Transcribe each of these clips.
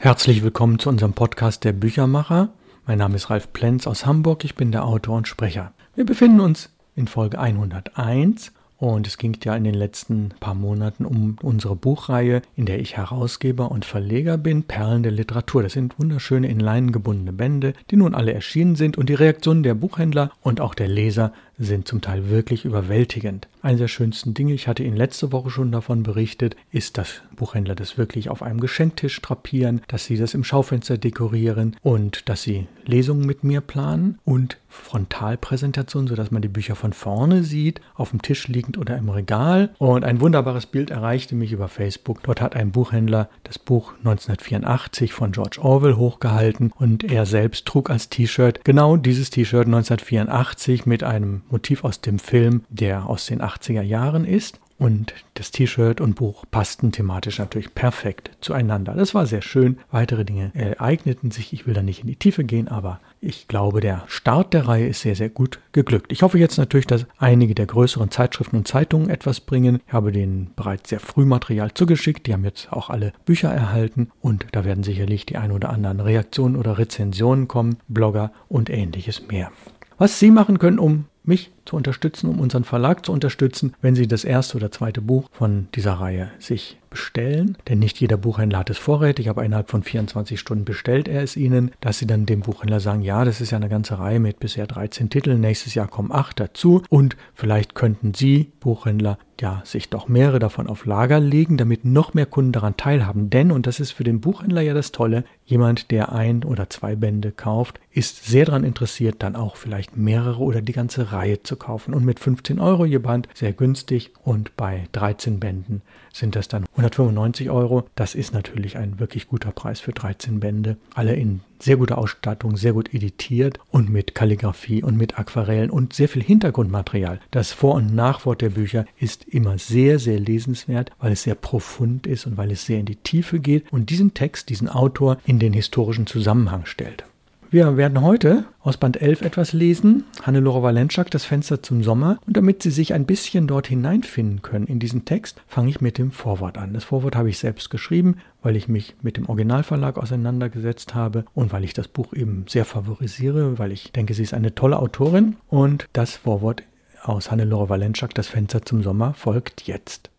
Herzlich willkommen zu unserem Podcast Der Büchermacher. Mein Name ist Ralf Plenz aus Hamburg, ich bin der Autor und Sprecher. Wir befinden uns in Folge 101 und es ging ja in den letzten paar Monaten um unsere Buchreihe, in der ich Herausgeber und Verleger bin, Perlen der Literatur. Das sind wunderschöne in Leinen gebundene Bände, die nun alle erschienen sind und die Reaktionen der Buchhändler und auch der Leser sind zum Teil wirklich überwältigend. Eines der schönsten Dinge, ich hatte Ihnen letzte Woche schon davon berichtet, ist, dass Buchhändler das wirklich auf einem Geschenktisch drapieren, dass sie das im Schaufenster dekorieren und dass sie Lesungen mit mir planen und Frontalpräsentation, sodass man die Bücher von vorne sieht, auf dem Tisch liegend oder im Regal. Und ein wunderbares Bild erreichte mich über Facebook. Dort hat ein Buchhändler das Buch 1984 von George Orwell hochgehalten und er selbst trug als T-Shirt genau dieses T-Shirt 1984 mit einem Motiv aus dem Film, der aus den 80er Jahren ist. Und das T-Shirt und Buch passten thematisch natürlich perfekt zueinander. Das war sehr schön. Weitere Dinge ereigneten sich. Ich will da nicht in die Tiefe gehen, aber ich glaube, der Start der Reihe ist sehr, sehr gut geglückt. Ich hoffe jetzt natürlich, dass einige der größeren Zeitschriften und Zeitungen etwas bringen. Ich habe denen bereits sehr früh Material zugeschickt. Die haben jetzt auch alle Bücher erhalten und da werden sicherlich die ein oder anderen Reaktionen oder Rezensionen kommen, Blogger und ähnliches mehr. Was Sie machen können, um mich zu unterstützen, um unseren Verlag zu unterstützen, wenn Sie das erste oder zweite Buch von dieser Reihe sich bestellen. Denn nicht jeder Buchhändler hat es vorrätig, aber innerhalb von 24 Stunden bestellt er es Ihnen, dass Sie dann dem Buchhändler sagen, ja, das ist ja eine ganze Reihe mit bisher 13 Titeln, nächstes Jahr kommen 8 dazu und vielleicht könnten Sie, Buchhändler, ja, sich doch mehrere davon auf Lager legen, damit noch mehr Kunden daran teilhaben. Denn, und das ist für den Buchhändler ja das Tolle, jemand, der ein oder zwei Bände kauft, ist sehr daran interessiert, dann auch vielleicht mehrere oder die ganze Reihe zu kaufen. Und mit 15 Euro je Band sehr günstig und bei 13 Bänden sind das dann 195 Euro. Das ist natürlich ein wirklich guter Preis für 13 Bände. Alle in sehr guter Ausstattung, sehr gut editiert und mit Kalligrafie und mit Aquarellen und sehr viel Hintergrundmaterial. Das Vor- und Nachwort der Bücher ist immer sehr, sehr lesenswert, weil es sehr profund ist und weil es sehr in die Tiefe geht und diesen Text, diesen Autor in den historischen Zusammenhang stellt. Wir werden heute aus Band 11 etwas lesen, Hannelore Walenschak, das Fenster zum Sommer. Und damit Sie sich ein bisschen dort hineinfinden können in diesen Text, fange ich mit dem Vorwort an. Das Vorwort habe ich selbst geschrieben, weil ich mich mit dem Originalverlag auseinandergesetzt habe und weil ich das Buch eben sehr favorisiere, weil ich denke, sie ist eine tolle Autorin. Und das Vorwort aus Hannelore Walenschak, das Fenster zum Sommer, folgt jetzt.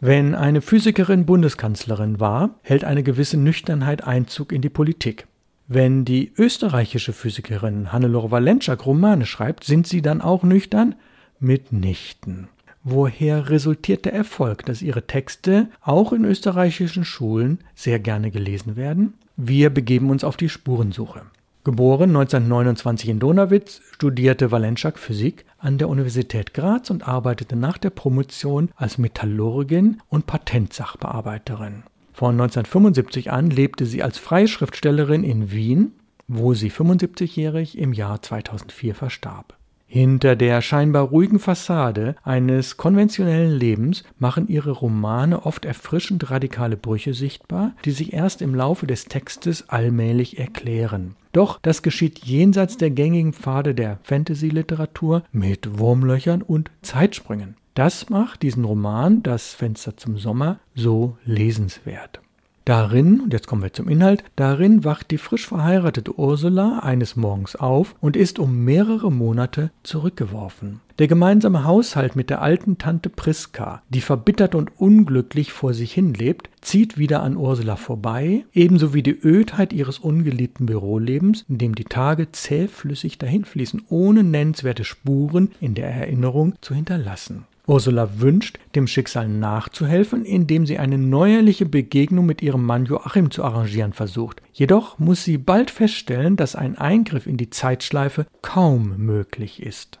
Wenn eine Physikerin Bundeskanzlerin war, hält eine gewisse Nüchternheit Einzug in die Politik. Wenn die österreichische Physikerin Hannelore Walenschak Romane schreibt, sind sie dann auch nüchtern? Mitnichten. Woher resultiert der Erfolg, dass ihre Texte auch in österreichischen Schulen sehr gerne gelesen werden? Wir begeben uns auf die Spurensuche. Geboren 1929 in Donauwitz, studierte Walenschak Physik an der Universität Graz und arbeitete nach der Promotion als Metallurgin und Patentsachbearbeiterin. Von 1975 an lebte sie als freie Schriftstellerin in Wien, wo sie 75-jährig im Jahr 2004 verstarb. Hinter der scheinbar ruhigen Fassade eines konventionellen Lebens machen ihre Romane oft erfrischend radikale Brüche sichtbar, die sich erst im Laufe des Textes allmählich erklären. Doch das geschieht jenseits der gängigen Pfade der Fantasy-Literatur mit Wurmlöchern und Zeitsprüngen. Das macht diesen Roman Das Fenster zum Sommer so lesenswert. Darin, und jetzt kommen wir zum Inhalt, darin wacht die frisch verheiratete Ursula eines Morgens auf und ist um mehrere Monate zurückgeworfen. Der gemeinsame Haushalt mit der alten Tante Priska, die verbittert und unglücklich vor sich hin lebt, zieht wieder an Ursula vorbei, ebenso wie die Ödheit ihres ungeliebten Bürolebens, in dem die Tage zähflüssig dahinfließen, ohne nennenswerte Spuren in der Erinnerung zu hinterlassen. Ursula wünscht, dem Schicksal nachzuhelfen, indem sie eine neuerliche Begegnung mit ihrem Mann Joachim zu arrangieren versucht. Jedoch muss sie bald feststellen, dass ein Eingriff in die Zeitschleife kaum möglich ist.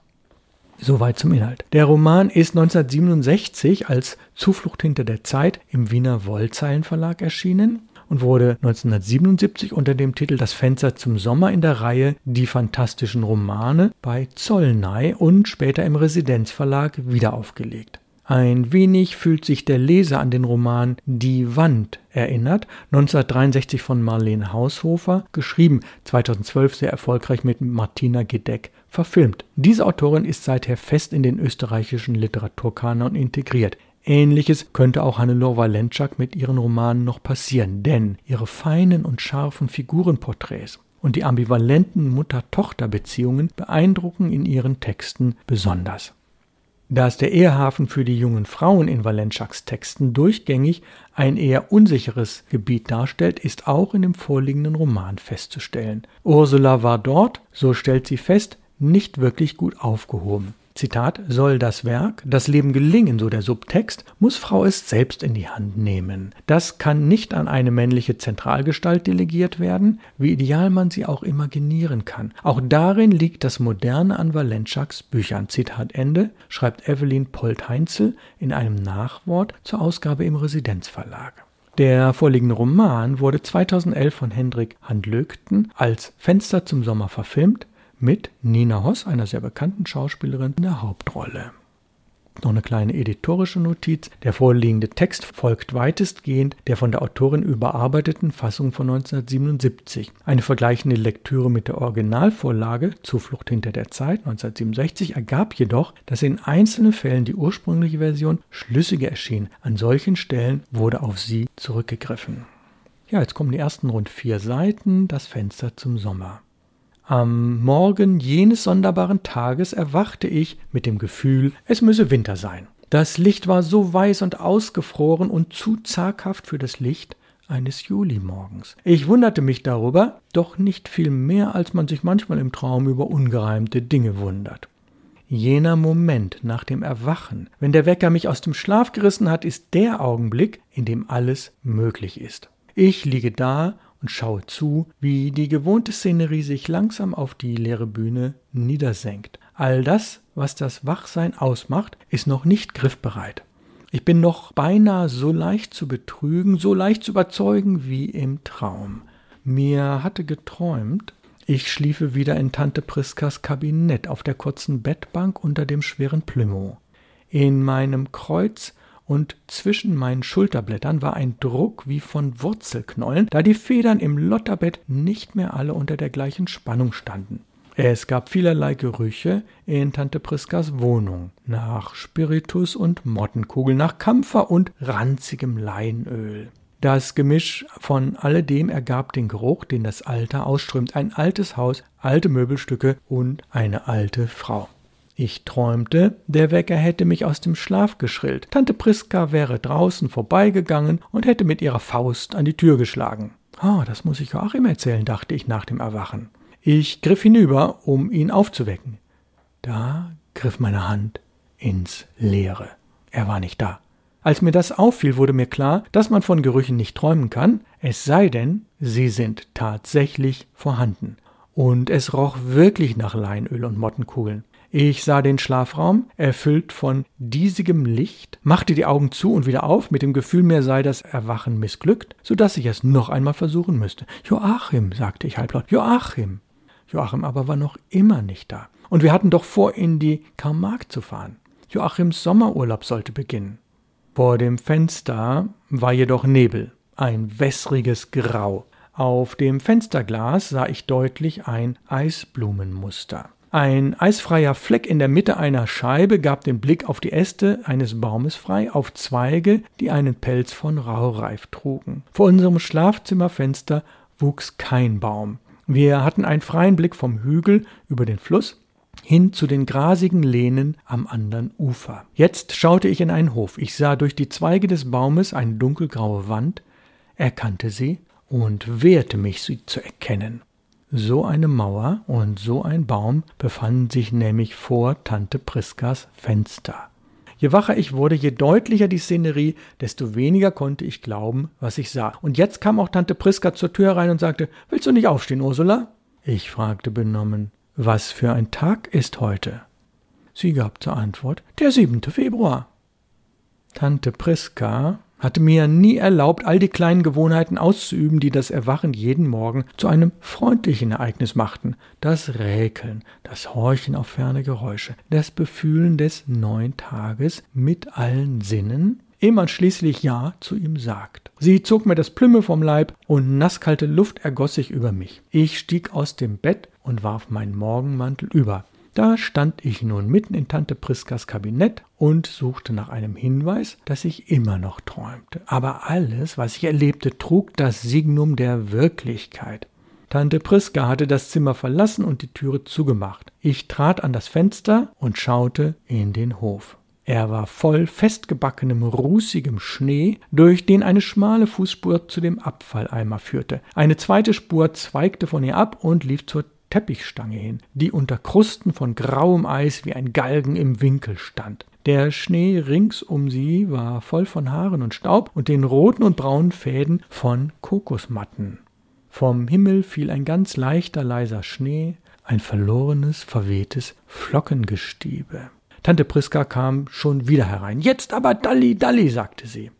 Soweit zum Inhalt. Der Roman ist 1967 als Zuflucht hinter der Zeit im Wiener Wollzeilen erschienen und wurde 1977 unter dem Titel Das Fenster zum Sommer in der Reihe Die fantastischen Romane bei Zollnay und später im Residenzverlag wiederaufgelegt. Ein wenig fühlt sich der Leser an den Roman Die Wand erinnert, 1963 von Marlene Haushofer, geschrieben, 2012 sehr erfolgreich mit Martina Gedeck verfilmt. Diese Autorin ist seither fest in den österreichischen Literaturkanon integriert. Ähnliches könnte auch Hannelore Walentschak mit ihren Romanen noch passieren, denn ihre feinen und scharfen Figurenporträts und die ambivalenten Mutter-Tochter-Beziehungen beeindrucken in ihren Texten besonders. Da es der Ehehafen für die jungen Frauen in Valentschaks Texten durchgängig ein eher unsicheres Gebiet darstellt, ist auch in dem vorliegenden Roman festzustellen. Ursula war dort, so stellt sie fest, nicht wirklich gut aufgehoben. Zitat, soll das Werk, das Leben gelingen, so der Subtext, muss Frau es selbst in die Hand nehmen. Das kann nicht an eine männliche Zentralgestalt delegiert werden, wie ideal man sie auch imaginieren kann. Auch darin liegt das Moderne an Valentschaks Büchern. Zitat Ende, schreibt Evelyn Polt-Heinzel in einem Nachwort zur Ausgabe im Residenzverlag. Der vorliegende Roman wurde 2011 von Hendrik Handlögten als Fenster zum Sommer verfilmt mit Nina Hoss, einer sehr bekannten Schauspielerin, in der Hauptrolle. Noch eine kleine editorische Notiz. Der vorliegende Text folgt weitestgehend der von der Autorin überarbeiteten Fassung von 1977. Eine vergleichende Lektüre mit der Originalvorlage Zuflucht hinter der Zeit 1967 ergab jedoch, dass in einzelnen Fällen die ursprüngliche Version schlüssiger erschien. An solchen Stellen wurde auf sie zurückgegriffen. Ja, jetzt kommen die ersten rund vier Seiten, das Fenster zum Sommer. Am Morgen jenes sonderbaren Tages erwachte ich mit dem Gefühl, es müsse Winter sein. Das Licht war so weiß und ausgefroren und zu zaghaft für das Licht eines Julimorgens. Ich wunderte mich darüber, doch nicht viel mehr, als man sich manchmal im Traum über ungereimte Dinge wundert. Jener Moment nach dem Erwachen, wenn der Wecker mich aus dem Schlaf gerissen hat, ist der Augenblick, in dem alles möglich ist. Ich liege da und schaue zu, wie die gewohnte Szenerie sich langsam auf die leere Bühne niedersenkt. All das, was das Wachsein ausmacht, ist noch nicht griffbereit. Ich bin noch beinahe so leicht zu betrügen, so leicht zu überzeugen wie im Traum. Mir hatte geträumt, ich schliefe wieder in Tante Priskas Kabinett auf der kurzen Bettbank unter dem schweren Plümo. In meinem Kreuz und zwischen meinen Schulterblättern war ein Druck wie von Wurzelknollen, da die Federn im Lotterbett nicht mehr alle unter der gleichen Spannung standen. Es gab vielerlei Gerüche in Tante Priskas Wohnung, nach Spiritus und Mottenkugel, nach Kampfer und ranzigem Leinöl. Das Gemisch von alledem ergab den Geruch, den das Alter ausströmt, ein altes Haus, alte Möbelstücke und eine alte Frau. Ich träumte, der Wecker hätte mich aus dem Schlaf geschrillt. Tante Priska wäre draußen vorbeigegangen und hätte mit ihrer Faust an die Tür geschlagen. Ah, das muss ich Joachim erzählen, dachte ich nach dem Erwachen. Ich griff hinüber, um ihn aufzuwecken. Da griff meine Hand ins Leere. Er war nicht da. Als mir das auffiel, wurde mir klar, dass man von Gerüchen nicht träumen kann, es sei denn, sie sind tatsächlich vorhanden. Und es roch wirklich nach Leinöl und Mottenkugeln. Ich sah den Schlafraum, erfüllt von diesigem Licht, machte die Augen zu und wieder auf, mit dem Gefühl, mir sei das Erwachen missglückt, so dass ich es noch einmal versuchen müsste. Joachim, sagte ich halblaut, Joachim. Joachim aber war noch immer nicht da. Und wir hatten doch vor, in die Karmark zu fahren. Joachims Sommerurlaub sollte beginnen. Vor dem Fenster war jedoch Nebel, ein wässriges Grau. Auf dem Fensterglas sah ich deutlich ein Eisblumenmuster. Ein eisfreier Fleck in der Mitte einer Scheibe gab den Blick auf die Äste eines Baumes frei, auf Zweige, die einen Pelz von Raureif trugen. Vor unserem Schlafzimmerfenster wuchs kein Baum. Wir hatten einen freien Blick vom Hügel über den Fluss hin zu den grasigen Lehnen am anderen Ufer. Jetzt schaute ich in einen Hof. Ich sah durch die Zweige des Baumes eine dunkelgraue Wand, erkannte sie und wehrte mich, sie zu erkennen. So eine Mauer und so ein Baum befanden sich nämlich vor Tante Priskas Fenster. Je wacher ich wurde, je deutlicher die Szenerie, desto weniger konnte ich glauben, was ich sah. Und jetzt kam auch Tante Priska zur Tür rein und sagte, Willst du nicht aufstehen, Ursula? Ich fragte benommen, was für ein Tag ist heute? Sie gab zur Antwort, der 7. Februar. Tante Priska hatte mir nie erlaubt, all die kleinen Gewohnheiten auszuüben, die das Erwachen jeden Morgen zu einem freundlichen Ereignis machten. Das Räkeln, das Horchen auf ferne Geräusche, das Befühlen des neuen Tages mit allen Sinnen, ehe man schließlich Ja zu ihm sagt. Sie zog mir das Plümme vom Leib und nasskalte Luft ergoss sich über mich. Ich stieg aus dem Bett und warf meinen Morgenmantel über. Da stand ich nun mitten in Tante Priskas Kabinett und suchte nach einem Hinweis, dass ich immer noch träumte. Aber alles, was ich erlebte, trug das Signum der Wirklichkeit. Tante Priska hatte das Zimmer verlassen und die Türe zugemacht. Ich trat an das Fenster und schaute in den Hof. Er war voll festgebackenem, rußigem Schnee, durch den eine schmale Fußspur zu dem Abfalleimer führte. Eine zweite Spur zweigte von ihr ab und lief zur Teppichstange hin, die unter Krusten von grauem Eis wie ein Galgen im Winkel stand. Der Schnee rings um sie war voll von Haaren und Staub und den roten und braunen Fäden von Kokosmatten. Vom Himmel fiel ein ganz leichter, leiser Schnee, ein verlorenes, verwehtes Flockengestiebe. Tante Priska kam schon wieder herein. Jetzt aber Dalli, Dalli, sagte sie.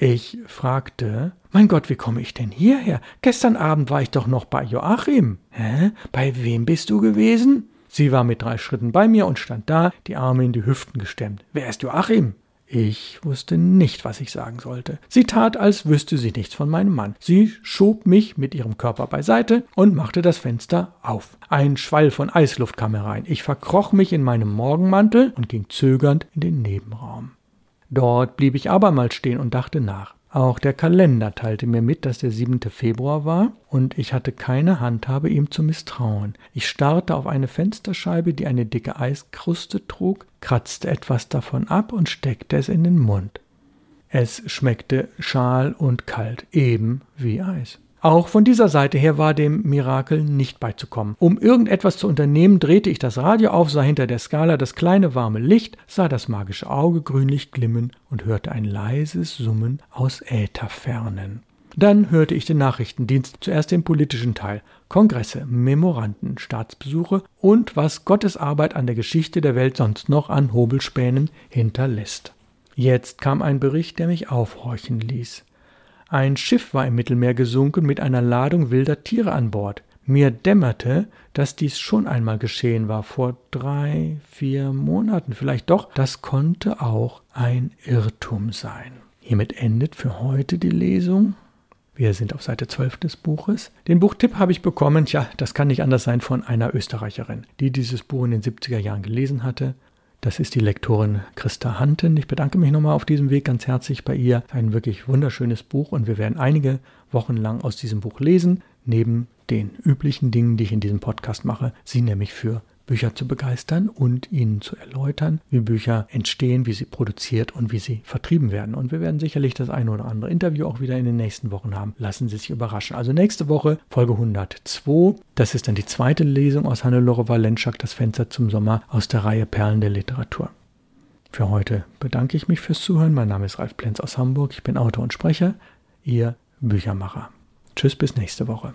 Ich fragte, mein Gott, wie komme ich denn hierher? Gestern Abend war ich doch noch bei Joachim. Hä? Bei wem bist du gewesen? Sie war mit drei Schritten bei mir und stand da, die Arme in die Hüften gestemmt. Wer ist Joachim? Ich wusste nicht, was ich sagen sollte. Sie tat, als wüsste sie nichts von meinem Mann. Sie schob mich mit ihrem Körper beiseite und machte das Fenster auf. Ein Schwall von Eisluft kam herein. Ich verkroch mich in meinem Morgenmantel und ging zögernd in den Nebenraum. Dort blieb ich abermals stehen und dachte nach. Auch der Kalender teilte mir mit, dass der 7. Februar war, und ich hatte keine Handhabe, ihm zu misstrauen. Ich starrte auf eine Fensterscheibe, die eine dicke Eiskruste trug, kratzte etwas davon ab und steckte es in den Mund. Es schmeckte schal und kalt, eben wie Eis. Auch von dieser Seite her war dem Mirakel nicht beizukommen. Um irgendetwas zu unternehmen, drehte ich das Radio auf, sah hinter der Skala das kleine warme Licht, sah das magische Auge grünlich glimmen und hörte ein leises Summen aus Ätherfernen. Dann hörte ich den Nachrichtendienst, zuerst den politischen Teil, Kongresse, Memoranden, Staatsbesuche und was Gottes Arbeit an der Geschichte der Welt sonst noch an Hobelspänen hinterlässt. Jetzt kam ein Bericht, der mich aufhorchen ließ. Ein Schiff war im Mittelmeer gesunken mit einer Ladung wilder Tiere an Bord. Mir dämmerte, dass dies schon einmal geschehen war, vor drei, vier Monaten vielleicht doch. Das konnte auch ein Irrtum sein. Hiermit endet für heute die Lesung. Wir sind auf Seite 12 des Buches. Den Buchtipp habe ich bekommen, tja, das kann nicht anders sein, von einer Österreicherin, die dieses Buch in den 70er Jahren gelesen hatte. Das ist die Lektorin Christa Hanten. Ich bedanke mich nochmal auf diesem Weg ganz herzlich bei ihr. Ein wirklich wunderschönes Buch und wir werden einige Wochen lang aus diesem Buch lesen, neben den üblichen Dingen, die ich in diesem Podcast mache, sie nämlich für Bücher zu begeistern und Ihnen zu erläutern, wie Bücher entstehen, wie sie produziert und wie sie vertrieben werden. Und wir werden sicherlich das eine oder andere Interview auch wieder in den nächsten Wochen haben. Lassen Sie sich überraschen. Also nächste Woche Folge 102. Das ist dann die zweite Lesung aus Hannelore Walenschak, das Fenster zum Sommer aus der Reihe Perlen der Literatur. Für heute bedanke ich mich fürs Zuhören. Mein Name ist Ralf Plenz aus Hamburg. Ich bin Autor und Sprecher. Ihr Büchermacher. Tschüss bis nächste Woche.